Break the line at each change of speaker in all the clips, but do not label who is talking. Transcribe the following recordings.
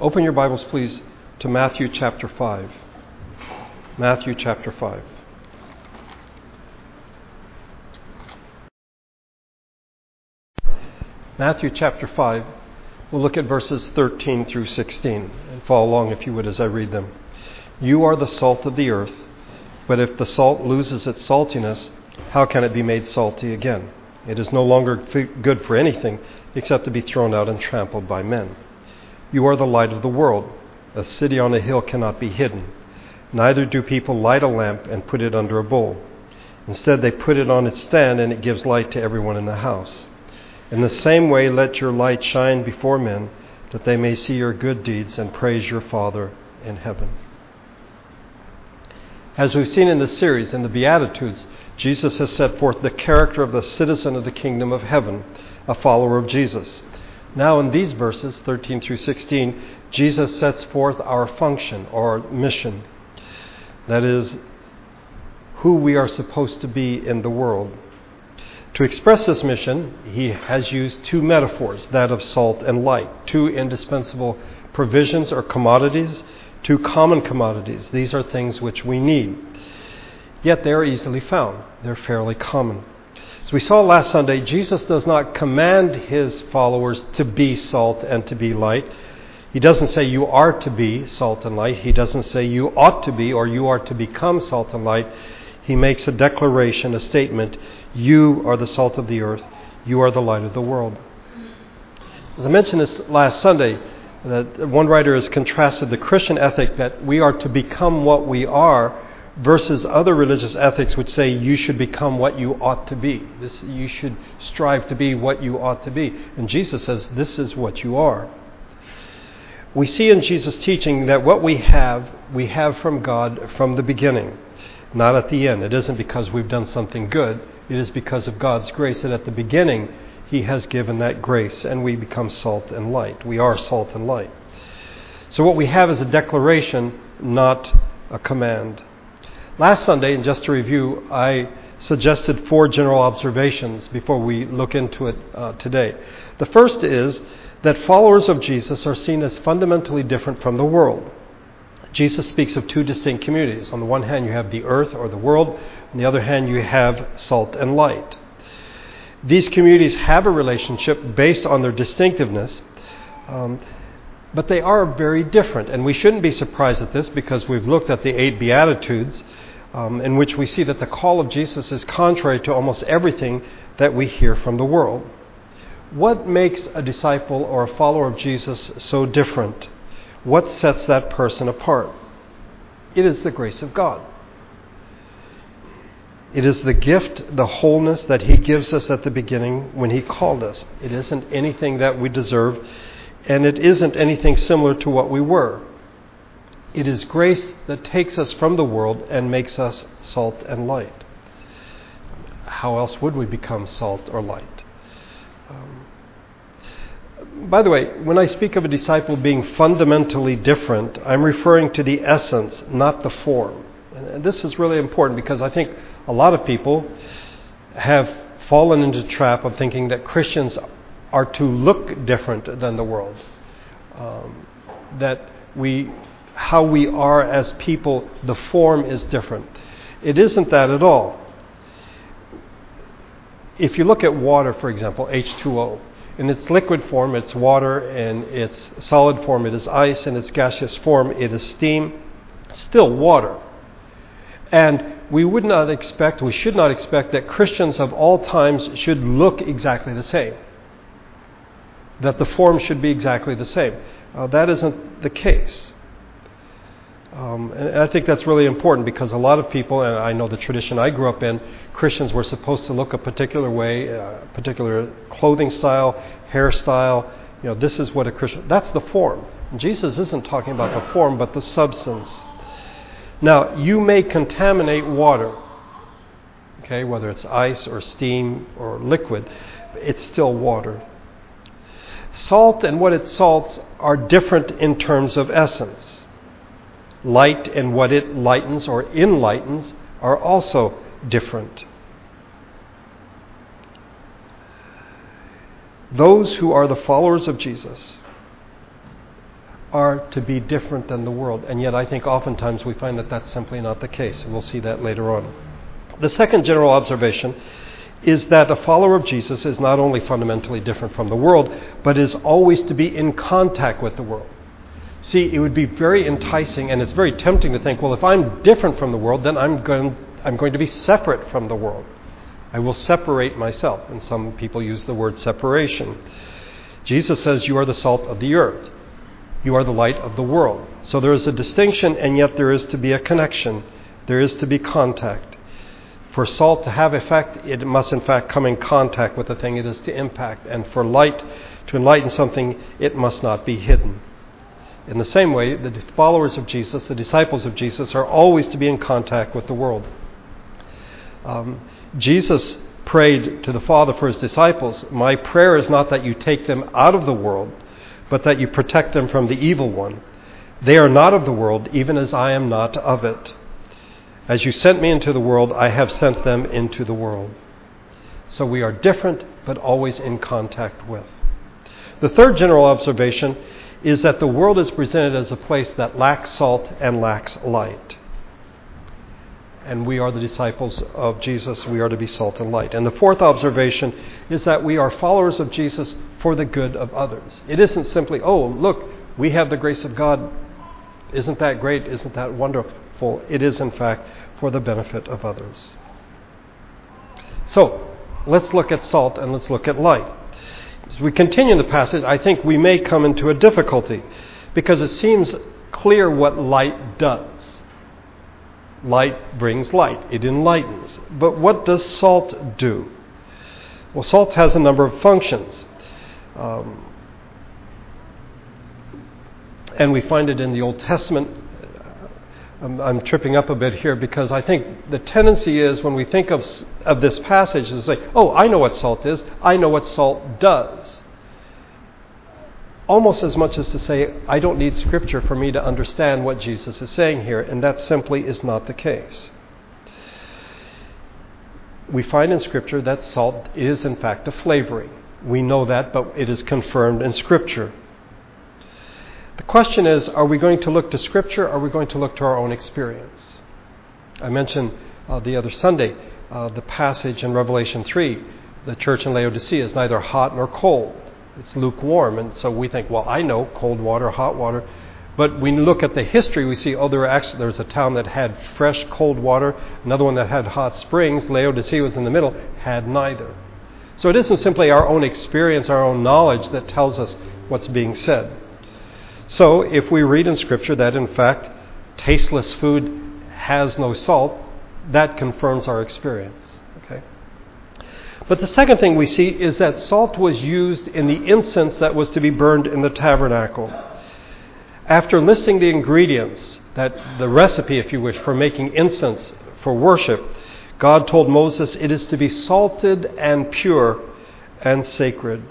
Open your Bibles, please, to Matthew chapter 5. Matthew chapter 5. Matthew chapter 5. We'll look at verses 13 through 16 and follow along if you would as I read them. You are the salt of the earth, but if the salt loses its saltiness, how can it be made salty again? It is no longer good for anything except to be thrown out and trampled by men. You are the light of the world. A city on a hill cannot be hidden. Neither do people light a lamp and put it under a bowl. Instead, they put it on its stand, and it gives light to everyone in the house. In the same way, let your light shine before men, that they may see your good deeds and praise your Father in heaven. As we've seen in this series, in the Beatitudes, Jesus has set forth the character of the citizen of the kingdom of heaven, a follower of Jesus. Now, in these verses, 13 through 16, Jesus sets forth our function or mission. That is, who we are supposed to be in the world. To express this mission, he has used two metaphors that of salt and light, two indispensable provisions or commodities, two common commodities. These are things which we need. Yet they are easily found, they're fairly common. As we saw last Sunday, Jesus does not command his followers to be salt and to be light. He doesn't say you are to be salt and light. He doesn't say you ought to be or you are to become salt and light he makes a declaration, a statement You are the salt of the earth, you are the light of the world. As I mentioned this last Sunday, that one writer has contrasted the Christian ethic that we are to become what we are versus other religious ethics which say you should become what you ought to be. This, you should strive to be what you ought to be. And Jesus says, This is what you are. We see in Jesus' teaching that what we have, we have from God from the beginning not at the end. It isn't because we've done something good, it is because of God's grace that at the beginning He has given that grace and we become salt and light. We are salt and light. So what we have is a declaration, not a command. Last Sunday, and just to review, I suggested four general observations before we look into it uh, today. The first is that followers of Jesus are seen as fundamentally different from the world. Jesus speaks of two distinct communities. On the one hand, you have the earth or the world, on the other hand, you have salt and light. These communities have a relationship based on their distinctiveness, um, but they are very different. And we shouldn't be surprised at this because we've looked at the eight Beatitudes, um, in which we see that the call of Jesus is contrary to almost everything that we hear from the world. What makes a disciple or a follower of Jesus so different? What sets that person apart? It is the grace of God. It is the gift, the wholeness that He gives us at the beginning when He called us. It isn't anything that we deserve, and it isn't anything similar to what we were. It is grace that takes us from the world and makes us salt and light. How else would we become salt or light? Um, by the way, when I speak of a disciple being fundamentally different, I'm referring to the essence, not the form. And this is really important because I think a lot of people have fallen into the trap of thinking that Christians are to look different than the world. Um, that we, how we are as people, the form is different. It isn't that at all. If you look at water, for example, H2O, in its liquid form, it's water. In its solid form, it is ice. In its gaseous form, it is steam. Still water. And we would not expect, we should not expect that Christians of all times should look exactly the same. That the form should be exactly the same. Uh, that isn't the case. Um, and I think that's really important because a lot of people, and I know the tradition I grew up in, Christians were supposed to look a particular way, a particular clothing style, hairstyle. You know, this is what a Christian. That's the form. Jesus isn't talking about the form, but the substance. Now, you may contaminate water, okay, whether it's ice or steam or liquid, it's still water. Salt and what it salts are different in terms of essence light and what it lightens or enlightens are also different. Those who are the followers of Jesus are to be different than the world. And yet, I think oftentimes we find that that's simply not the case. And we'll see that later on. The second general observation is that a follower of Jesus is not only fundamentally different from the world, but is always to be in contact with the world. See, it would be very enticing and it's very tempting to think, well, if I'm different from the world, then I'm going, I'm going to be separate from the world. I will separate myself. And some people use the word separation. Jesus says, You are the salt of the earth. You are the light of the world. So there is a distinction, and yet there is to be a connection. There is to be contact. For salt to have effect, it must in fact come in contact with the thing it is to impact. And for light to enlighten something, it must not be hidden. In the same way, the followers of Jesus, the disciples of Jesus, are always to be in contact with the world. Um, Jesus prayed to the Father for his disciples My prayer is not that you take them out of the world, but that you protect them from the evil one. They are not of the world, even as I am not of it. As you sent me into the world, I have sent them into the world. So we are different, but always in contact with. The third general observation is that the world is presented as a place that lacks salt and lacks light. And we are the disciples of Jesus. We are to be salt and light. And the fourth observation is that we are followers of Jesus for the good of others. It isn't simply, oh, look, we have the grace of God. Isn't that great? Isn't that wonderful? It is, in fact, for the benefit of others. So, let's look at salt and let's look at light. As we continue the passage, I think we may come into a difficulty because it seems clear what light does. Light brings light, it enlightens. But what does salt do? Well, salt has a number of functions. Um, and we find it in the Old Testament. I'm, I'm, tripping up a bit here because I think the tendency is when we think of, of this passage to say, oh, I know what salt is, I know what salt does. Almost as much as to say, I don't need Scripture for me to understand what Jesus is saying here, and that simply is not the case. We find in Scripture that salt is, in fact, a flavoring. We know that, but it is confirmed in Scripture. The question is are we going to look to Scripture or are we going to look to our own experience? I mentioned uh, the other Sunday uh, the passage in Revelation 3 the church in Laodicea is neither hot nor cold, it's lukewarm. And so we think, well, I know cold water, hot water. But when you look at the history, we see, oh, there, actually, there was a town that had fresh, cold water, another one that had hot springs. Laodicea was in the middle, had neither. So it isn't simply our own experience, our own knowledge that tells us what's being said. So if we read in Scripture that, in fact, tasteless food has no salt, that confirms our experience. Okay? But the second thing we see is that salt was used in the incense that was to be burned in the tabernacle. After listing the ingredients, that the recipe, if you wish, for making incense for worship, God told Moses, It is to be salted and pure and sacred.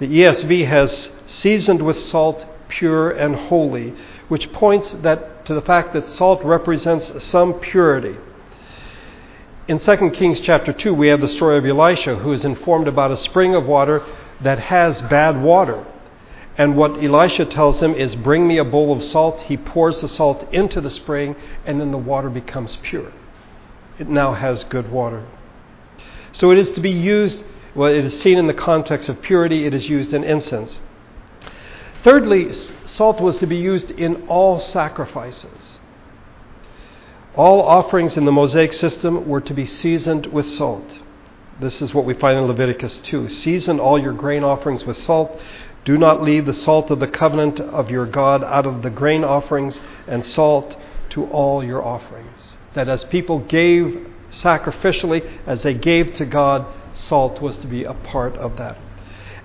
The ESV has seasoned with salt, pure and holy, which points that, to the fact that salt represents some purity. In 2 Kings chapter 2, we have the story of Elisha, who is informed about a spring of water that has bad water. And what Elisha tells him is, Bring me a bowl of salt. He pours the salt into the spring, and then the water becomes pure it now has good water. So it is to be used, well, it is seen in the context of purity, it is used in incense. Thirdly, salt was to be used in all sacrifices. All offerings in the Mosaic system were to be seasoned with salt. This is what we find in Leviticus 2. Season all your grain offerings with salt. Do not leave the salt of the covenant of your God out of the grain offerings, and salt to all your offerings that as people gave sacrificially, as they gave to God, salt was to be a part of that.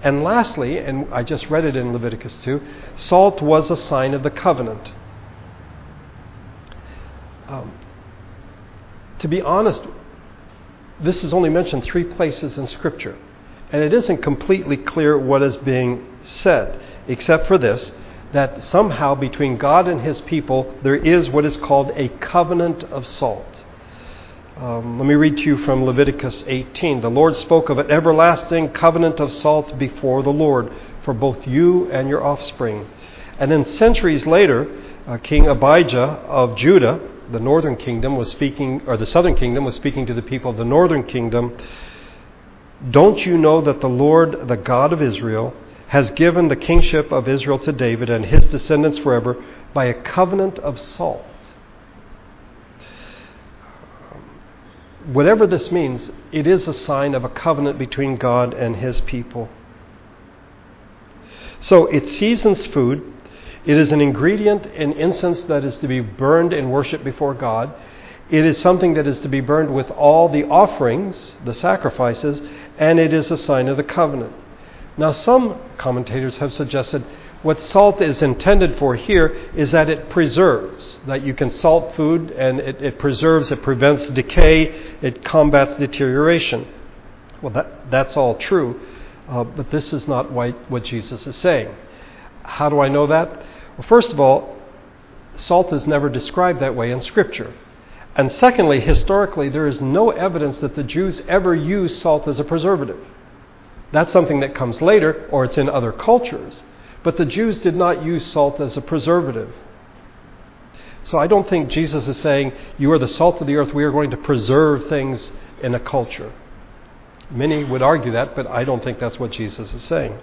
And lastly, and I just read it in Leviticus 2, salt was a sign of the covenant. Um, to be honest, this is only mentioned three places in Scripture, and it isn't completely clear what is being said, except for this that somehow between God and his people there is what is called a covenant of salt. Um, let me read to you from Leviticus 18. The Lord spoke of an everlasting covenant of salt before the Lord for both you and your offspring. And then centuries later, uh, King Abijah of Judah, the northern kingdom, was speaking, or the southern kingdom was speaking to the people of the northern kingdom. Don't you know that the Lord, the God of Israel, has given the kingship of Israel to David and his descendants forever by a covenant of salt? Whatever this means, it is a sign of a covenant between God and his people. So it seasons food. It is an ingredient in incense that is to be burned in worship before God. It is something that is to be burned with all the offerings, the sacrifices, and it is a sign of the covenant. Now, some commentators have suggested what salt is intended for here is that it preserves, that you can salt food and it, it preserves, it prevents decay, it combats deterioration. Well, that, that's all true. Uh, but this is not what Jesus is saying. How do I know that? Well, first of all, salt is never described that way in Scripture. And secondly, historically, there is no evidence that the Jews ever used salt as a preservative. That's something that comes later, or it's in other cultures. But the Jews did not use salt as a preservative. So I don't think Jesus is saying, You are the salt of the earth, we are going to preserve things in a culture. Many would argue that, but I don't think that's what Jesus is saying.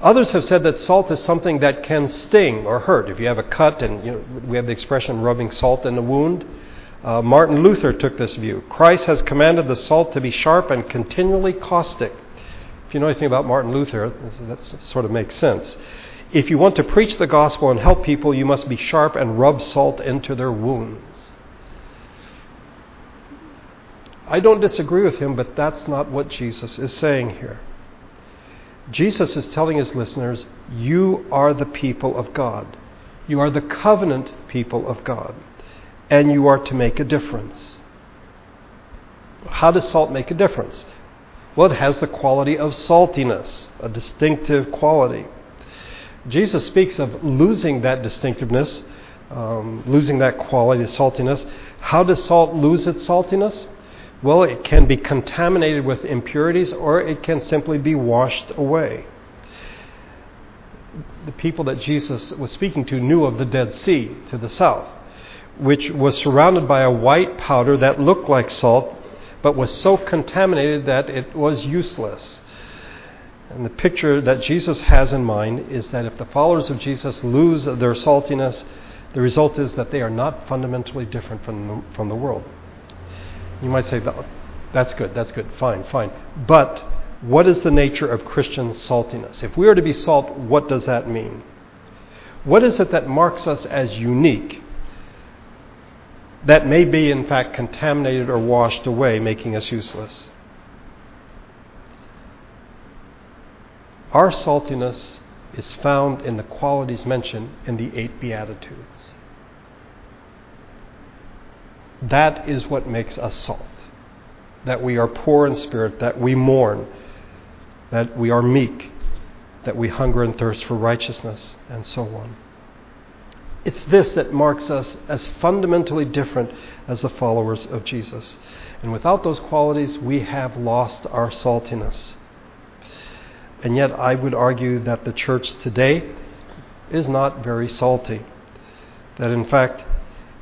Others have said that salt is something that can sting or hurt. If you have a cut, and you know, we have the expression rubbing salt in the wound. Uh, Martin Luther took this view. Christ has commanded the salt to be sharp and continually caustic. If you know anything about Martin Luther, that sort of makes sense. If you want to preach the gospel and help people, you must be sharp and rub salt into their wounds. I don't disagree with him, but that's not what Jesus is saying here. Jesus is telling his listeners, You are the people of God. You are the covenant people of God. And you are to make a difference. How does salt make a difference? Well, it has the quality of saltiness, a distinctive quality. Jesus speaks of losing that distinctiveness, um, losing that quality of saltiness. How does salt lose its saltiness? Well, it can be contaminated with impurities or it can simply be washed away. The people that Jesus was speaking to knew of the Dead Sea to the south, which was surrounded by a white powder that looked like salt but was so contaminated that it was useless. And the picture that Jesus has in mind is that if the followers of Jesus lose their saltiness, the result is that they are not fundamentally different from the, from the world. You might say, that's good, that's good, fine, fine. But what is the nature of Christian saltiness? If we are to be salt, what does that mean? What is it that marks us as unique that may be, in fact, contaminated or washed away, making us useless? Our saltiness is found in the qualities mentioned in the eight Beatitudes. That is what makes us salt. That we are poor in spirit, that we mourn, that we are meek, that we hunger and thirst for righteousness, and so on. It's this that marks us as fundamentally different as the followers of Jesus. And without those qualities, we have lost our saltiness. And yet, I would argue that the church today is not very salty. That in fact,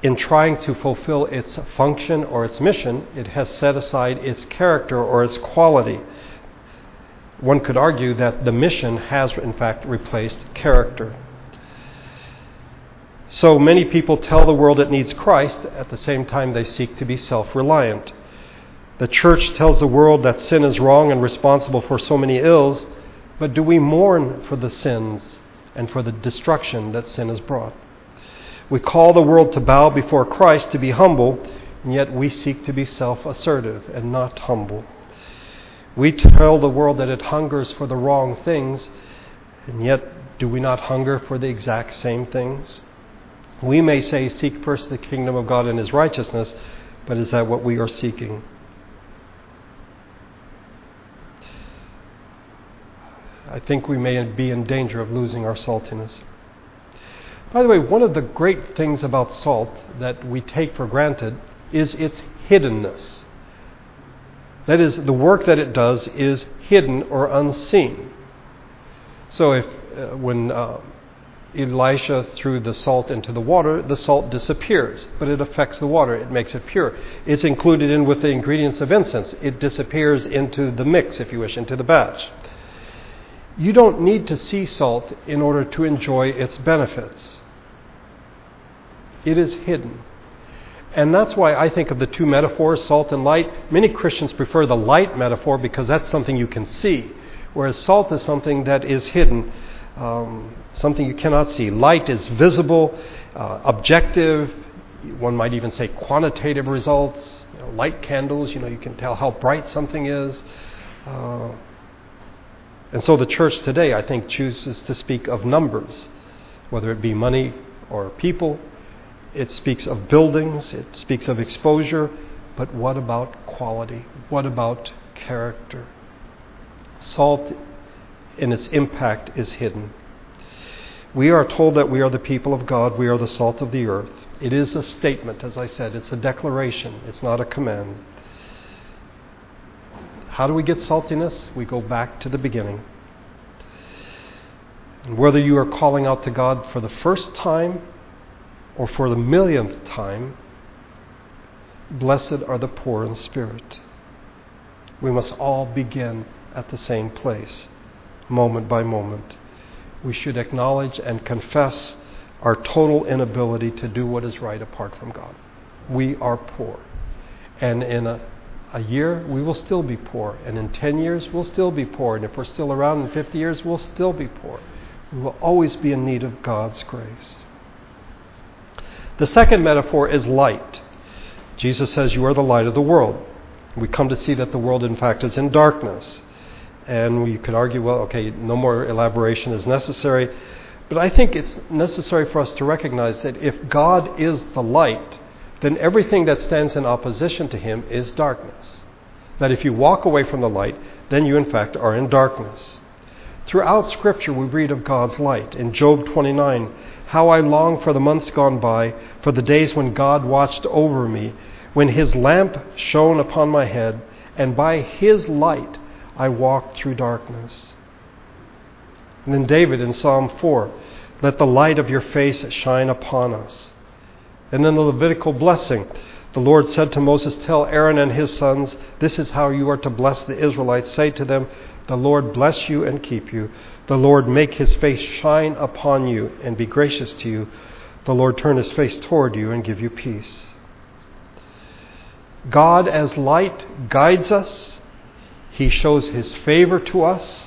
in trying to fulfill its function or its mission, it has set aside its character or its quality. One could argue that the mission has, in fact, replaced character. So many people tell the world it needs Christ, at the same time, they seek to be self reliant. The church tells the world that sin is wrong and responsible for so many ills, but do we mourn for the sins and for the destruction that sin has brought? We call the world to bow before Christ to be humble, and yet we seek to be self assertive and not humble. We tell the world that it hungers for the wrong things, and yet do we not hunger for the exact same things? We may say, Seek first the kingdom of God and his righteousness, but is that what we are seeking? I think we may be in danger of losing our saltiness. By the way, one of the great things about salt that we take for granted is its hiddenness. That is, the work that it does is hidden or unseen. So, if uh, when uh, Elisha threw the salt into the water, the salt disappears, but it affects the water. It makes it pure. It's included in with the ingredients of incense. It disappears into the mix, if you wish, into the batch. You don't need to see salt in order to enjoy its benefits. It is hidden. And that's why I think of the two metaphors, salt and light. Many Christians prefer the light metaphor because that's something you can see, whereas salt is something that is hidden um, something you cannot see. Light is visible, uh, objective, one might even say quantitative results. You know, light candles, you know, you can tell how bright something is. Uh, and so the church today, I think, chooses to speak of numbers, whether it be money or people. It speaks of buildings, it speaks of exposure, but what about quality? What about character? Salt in its impact is hidden. We are told that we are the people of God, we are the salt of the earth. It is a statement, as I said, it's a declaration, it's not a command. How do we get saltiness? We go back to the beginning. And whether you are calling out to God for the first time or for the millionth time, blessed are the poor in spirit. We must all begin at the same place moment by moment. We should acknowledge and confess our total inability to do what is right apart from God. We are poor. And in a, a year, we will still be poor. And in 10 years, we'll still be poor. And if we're still around in 50 years, we'll still be poor. We will always be in need of God's grace. The second metaphor is light. Jesus says, You are the light of the world. We come to see that the world, in fact, is in darkness. And we could argue, well, okay, no more elaboration is necessary. But I think it's necessary for us to recognize that if God is the light, then everything that stands in opposition to him is darkness. That if you walk away from the light, then you in fact are in darkness. Throughout Scripture, we read of God's light. In Job 29, how I long for the months gone by, for the days when God watched over me, when his lamp shone upon my head, and by his light I walked through darkness. And then David in Psalm 4 let the light of your face shine upon us. And then the Levitical blessing. The Lord said to Moses, Tell Aaron and his sons, this is how you are to bless the Israelites. Say to them, The Lord bless you and keep you. The Lord make his face shine upon you and be gracious to you. The Lord turn his face toward you and give you peace. God as light guides us he shows His favor to us.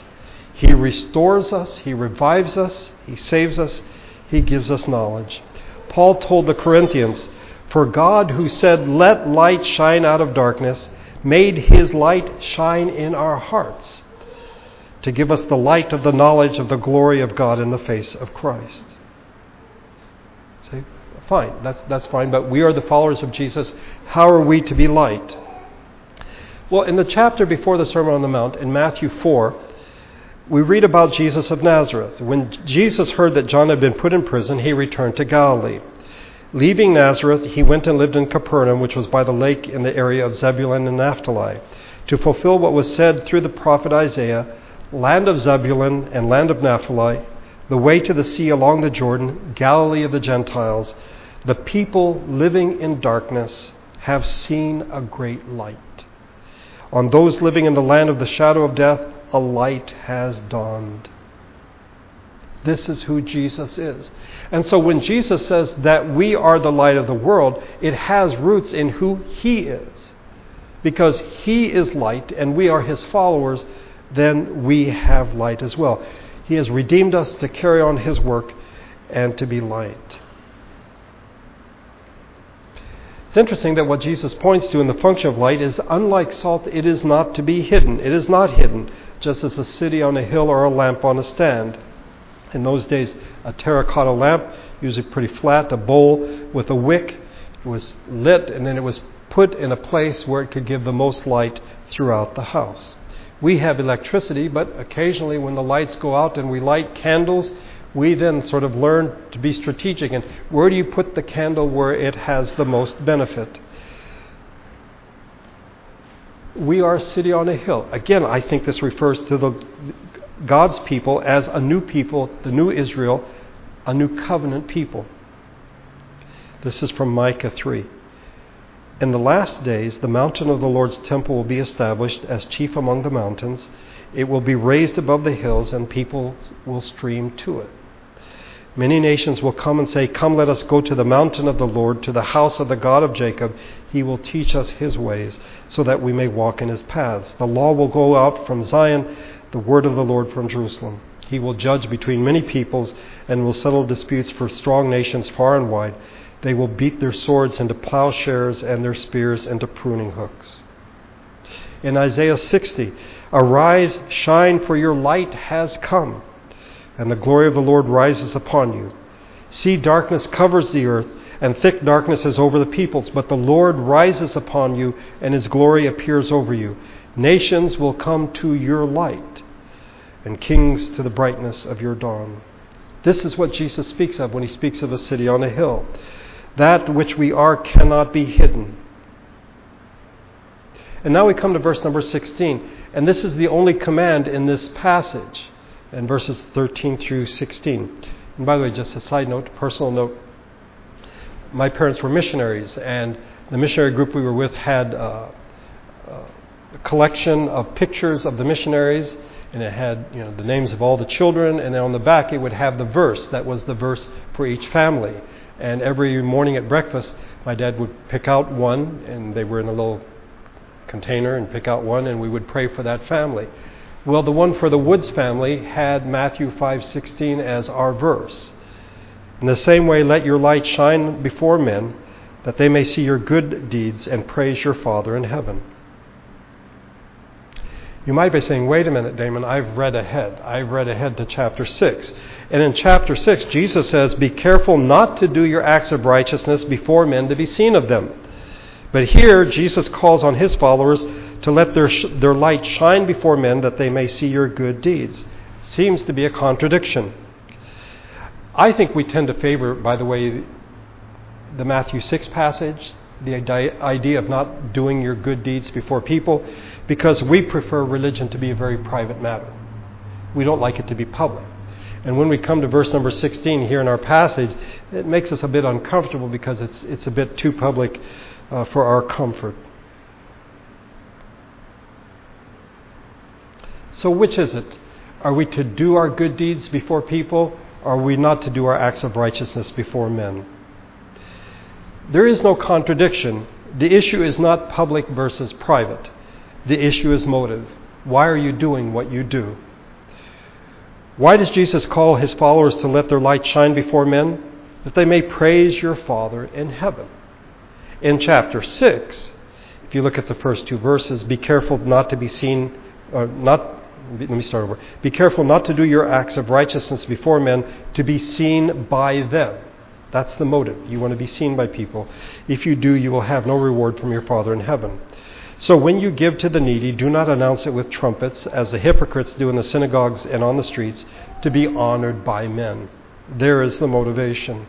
He restores us. He revives us. He saves us. He gives us knowledge. Paul told the Corinthians, For God, who said, Let light shine out of darkness, made His light shine in our hearts to give us the light of the knowledge of the glory of God in the face of Christ. Say, fine, that's, that's fine, but we are the followers of Jesus. How are we to be light? Well, in the chapter before the Sermon on the Mount, in Matthew 4, we read about Jesus of Nazareth. When Jesus heard that John had been put in prison, he returned to Galilee. Leaving Nazareth, he went and lived in Capernaum, which was by the lake in the area of Zebulun and Naphtali, to fulfill what was said through the prophet Isaiah land of Zebulun and land of Naphtali, the way to the sea along the Jordan, Galilee of the Gentiles. The people living in darkness have seen a great light. On those living in the land of the shadow of death, a light has dawned. This is who Jesus is. And so when Jesus says that we are the light of the world, it has roots in who he is. Because he is light and we are his followers, then we have light as well. He has redeemed us to carry on his work and to be light. It's interesting that what Jesus points to in the function of light is unlike salt, it is not to be hidden. It is not hidden, just as a city on a hill or a lamp on a stand. In those days, a terracotta lamp, usually pretty flat, a bowl with a wick, it was lit and then it was put in a place where it could give the most light throughout the house. We have electricity, but occasionally when the lights go out and we light candles, we then sort of learn to be strategic and where do you put the candle where it has the most benefit? We are a city on a hill. Again, I think this refers to the God's people as a new people, the new Israel, a new covenant people. This is from Micah 3. In the last days, the mountain of the Lord's temple will be established as chief among the mountains. It will be raised above the hills, and people will stream to it. Many nations will come and say, Come, let us go to the mountain of the Lord, to the house of the God of Jacob. He will teach us his ways, so that we may walk in his paths. The law will go out from Zion, the word of the Lord from Jerusalem. He will judge between many peoples and will settle disputes for strong nations far and wide. They will beat their swords into plowshares and their spears into pruning hooks. In Isaiah 60, Arise, shine, for your light has come and the glory of the Lord rises upon you. See, darkness covers the earth, and thick darkness is over the peoples, but the Lord rises upon you, and his glory appears over you. Nations will come to your light, and kings to the brightness of your dawn. This is what Jesus speaks of when he speaks of a city on a hill. That which we are cannot be hidden. And now we come to verse number 16, and this is the only command in this passage and verses 13 through 16. And by the way, just a side note, personal note, my parents were missionaries, and the missionary group we were with had uh, a collection of pictures of the missionaries, and it had you know the names of all the children, and on the back it would have the verse that was the verse for each family. And every morning at breakfast, my dad would pick out one, and they were in a little container, and pick out one, and we would pray for that family. Well, the one for the Woods family had Matthew 5:16 as our verse. In the same way, let your light shine before men, that they may see your good deeds and praise your Father in heaven. You might be saying, wait a minute, Damon, I've read ahead. I've read ahead to chapter 6. And in chapter 6, Jesus says, Be careful not to do your acts of righteousness before men to be seen of them. But here, Jesus calls on his followers to let their, sh- their light shine before men that they may see your good deeds. Seems to be a contradiction. I think we tend to favor, by the way, the Matthew 6 passage, the idea of not doing your good deeds before people, because we prefer religion to be a very private matter. We don't like it to be public. And when we come to verse number 16 here in our passage, it makes us a bit uncomfortable because it's, it's a bit too public uh, for our comfort. So, which is it? Are we to do our good deeds before people, or are we not to do our acts of righteousness before men? There is no contradiction. The issue is not public versus private, the issue is motive. Why are you doing what you do? Why does Jesus call his followers to let their light shine before men? That they may praise your Father in heaven. In chapter 6, if you look at the first two verses, be careful not to be seen, or not let me start over. Be careful not to do your acts of righteousness before men to be seen by them. That's the motive. You want to be seen by people. If you do, you will have no reward from your Father in heaven. So when you give to the needy, do not announce it with trumpets, as the hypocrites do in the synagogues and on the streets, to be honored by men. There is the motivation.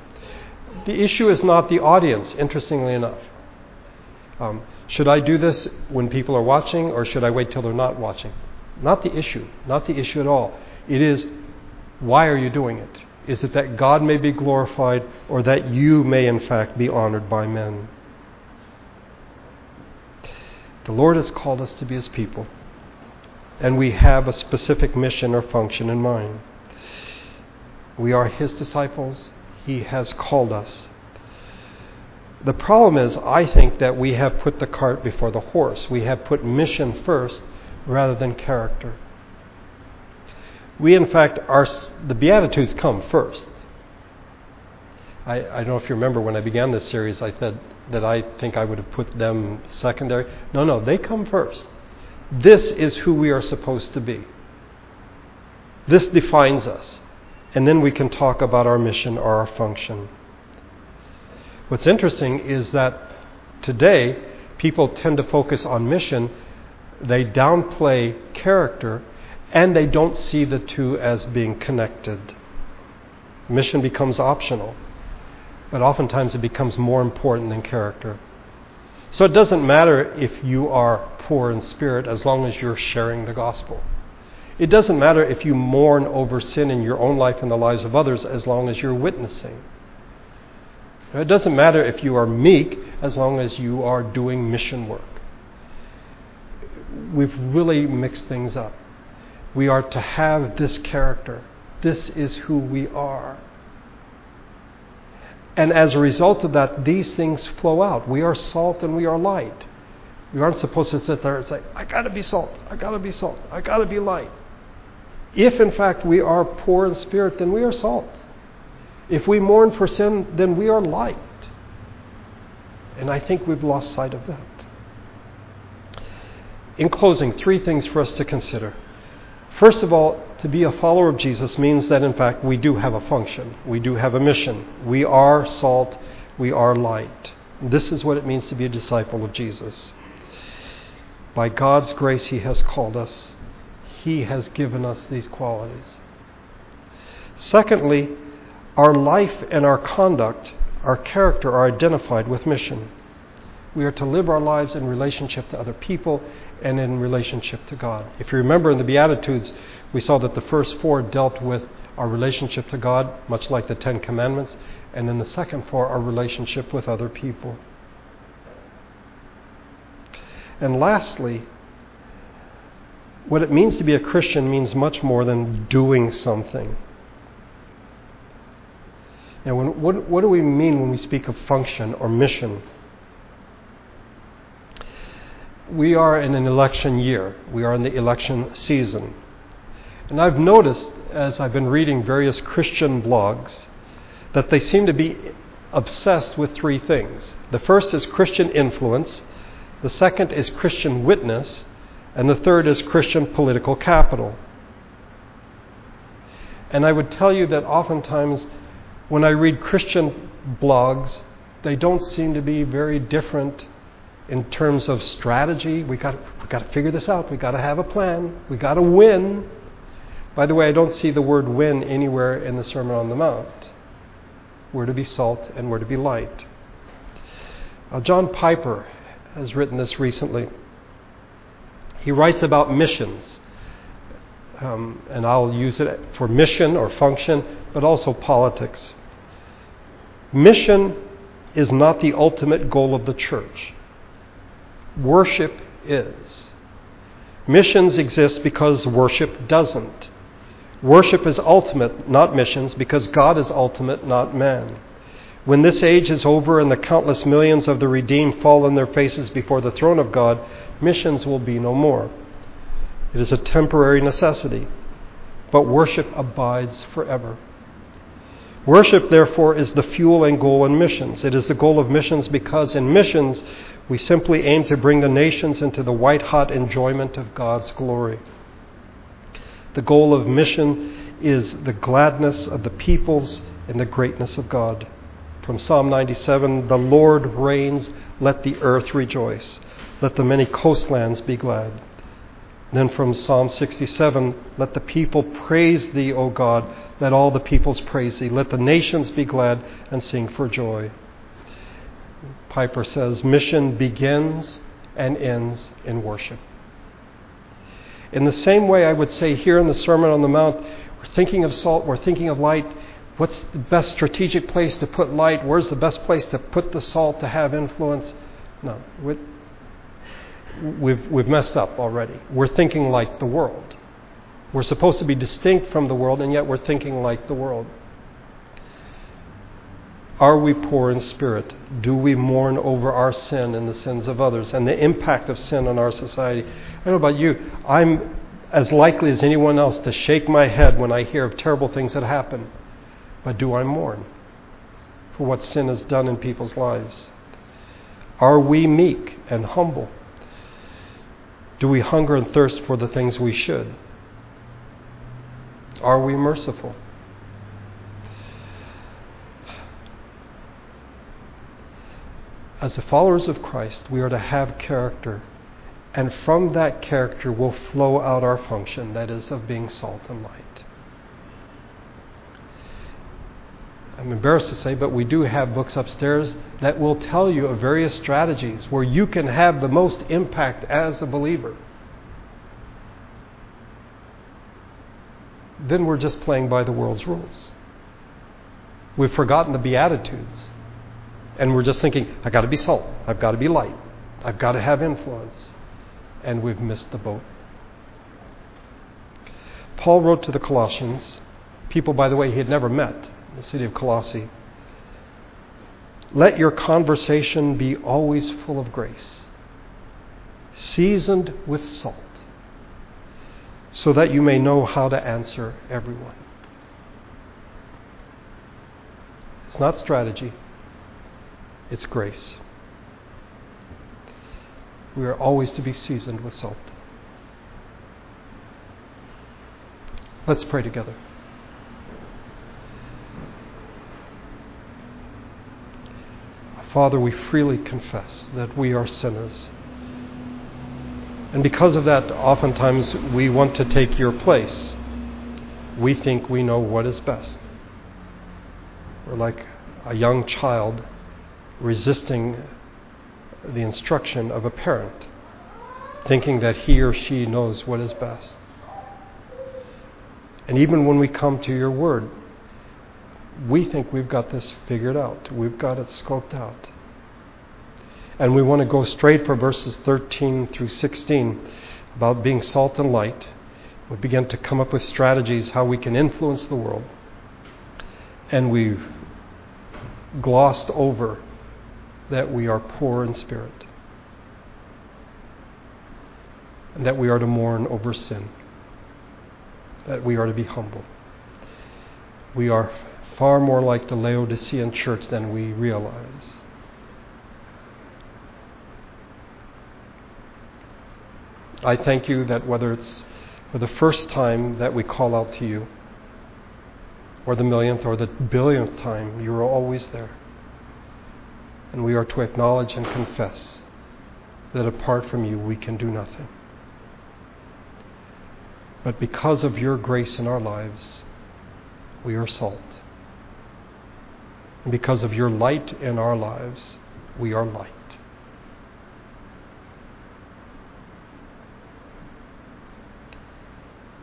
The issue is not the audience, interestingly enough. Um, should I do this when people are watching, or should I wait till they're not watching? Not the issue, not the issue at all. It is why are you doing it? Is it that God may be glorified or that you may, in fact, be honored by men? The Lord has called us to be His people, and we have a specific mission or function in mind. We are His disciples, He has called us. The problem is, I think that we have put the cart before the horse. We have put mission first rather than character. We, in fact, are the Beatitudes come first. I, I, don't know if you remember when I began this series, I said that I think I would have put them secondary. No, no, they come first. This is who we are supposed to be. This defines us. And then we can talk about our mission or our function. What's interesting is that today people tend to focus on mission they downplay character, and they don't see the two as being connected. Mission becomes optional, but oftentimes it becomes more important than character. So it doesn't matter if you are poor in spirit as long as you're sharing the gospel. It doesn't matter if you mourn over sin in your own life and the lives of others as long as you're witnessing. It doesn't matter if you are meek as long as you are doing mission work. We've really mixed things up. We are to have this character. This is who we are. And as a result of that, these things flow out. We are salt and we are light. We aren't supposed to sit there and say, I gotta be salt, I gotta be salt, I gotta be light. If in fact we are poor in spirit, then we are salt. If we mourn for sin, then we are light. And I think we've lost sight of that. In closing, three things for us to consider. First of all, to be a follower of Jesus means that in fact we do have a function, we do have a mission. We are salt, we are light. This is what it means to be a disciple of Jesus. By God's grace, He has called us, He has given us these qualities. Secondly, our life and our conduct, our character are identified with mission. We are to live our lives in relationship to other people and in relationship to God. If you remember in the Beatitudes, we saw that the first four dealt with our relationship to God, much like the Ten Commandments, and in the second four, our relationship with other people. And lastly, what it means to be a Christian means much more than doing something. And when, what, what do we mean when we speak of function or mission? We are in an election year, we are in the election season. And I've noticed as I've been reading various Christian blogs that they seem to be obsessed with three things. The first is Christian influence, the second is Christian witness, and the third is Christian political capital. And I would tell you that oftentimes when I read Christian blogs, they don't seem to be very different in terms of strategy. We got we got to figure this out. We've got to have a plan. We've got to win. By the way, I don't see the word win anywhere in the Sermon on the Mount. We're to be salt and we're to be light. Uh, John Piper has written this recently. He writes about missions, um, and I'll use it for mission or function, but also politics. Mission is not the ultimate goal of the church. Worship is. Missions exist because worship doesn't. Worship is ultimate, not missions, because God is ultimate, not man. When this age is over and the countless millions of the redeemed fall on their faces before the throne of God, missions will be no more. It is a temporary necessity, but worship abides forever. Worship, therefore, is the fuel and goal in missions. It is the goal of missions because in missions we simply aim to bring the nations into the white hot enjoyment of God's glory. The goal of mission is the gladness of the peoples and the greatness of God. From Psalm 97 The Lord reigns, let the earth rejoice, let the many coastlands be glad. Then from Psalm 67 Let the people praise thee, O God, let all the peoples praise thee, let the nations be glad and sing for joy. Piper says, Mission begins and ends in worship. In the same way, I would say here in the Sermon on the Mount, we're thinking of salt, we're thinking of light. What's the best strategic place to put light? Where's the best place to put the salt to have influence? No. We've, we've messed up already. We're thinking like the world. We're supposed to be distinct from the world, and yet we're thinking like the world. Are we poor in spirit? Do we mourn over our sin and the sins of others and the impact of sin on our society? I don't know about you. I'm as likely as anyone else to shake my head when I hear of terrible things that happen. But do I mourn for what sin has done in people's lives? Are we meek and humble? Do we hunger and thirst for the things we should? Are we merciful? As the followers of Christ, we are to have character, and from that character will flow out our function, that is, of being salt and light. I'm embarrassed to say, but we do have books upstairs that will tell you of various strategies where you can have the most impact as a believer. then we're just playing by the world's rules. We've forgotten the Beatitudes. And we're just thinking, I've got to be salt. I've got to be light. I've got to have influence. And we've missed the boat. Paul wrote to the Colossians, people, by the way, he had never met the city of Colossae. Let your conversation be always full of grace, seasoned with salt, so that you may know how to answer everyone. It's not strategy, it's grace. We are always to be seasoned with salt. Let's pray together. Father, we freely confess that we are sinners. And because of that, oftentimes we want to take your place. We think we know what is best. We're like a young child resisting the instruction of a parent, thinking that he or she knows what is best. And even when we come to your word, we think we've got this figured out. We've got it scoped out. And we want to go straight for verses 13 through 16 about being salt and light. We begin to come up with strategies how we can influence the world. And we've glossed over that we are poor in spirit and that we are to mourn over sin, that we are to be humble. We are far more like the Laodicean church than we realize. I thank you that whether it's for the first time that we call out to you, or the millionth or the billionth time, you are always there. And we are to acknowledge and confess that apart from you, we can do nothing. But because of your grace in our lives, we are salt. Because of your light in our lives, we are light.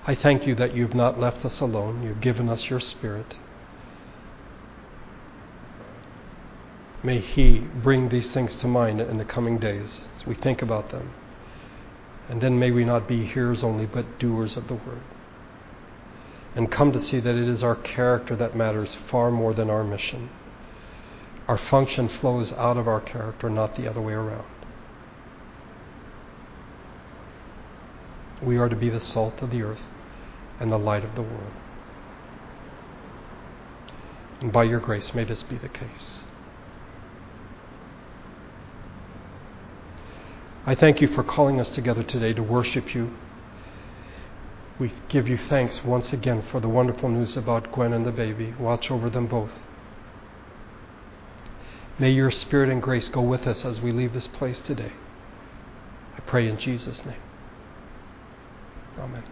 I thank you that you've not left us alone. You've given us your Spirit. May He bring these things to mind in the coming days as we think about them. And then may we not be hearers only, but doers of the word. And come to see that it is our character that matters far more than our mission. Our function flows out of our character, not the other way around. We are to be the salt of the earth and the light of the world. And by your grace, may this be the case. I thank you for calling us together today to worship you. We give you thanks once again for the wonderful news about Gwen and the baby. Watch over them both. May your spirit and grace go with us as we leave this place today. I pray in Jesus' name. Amen.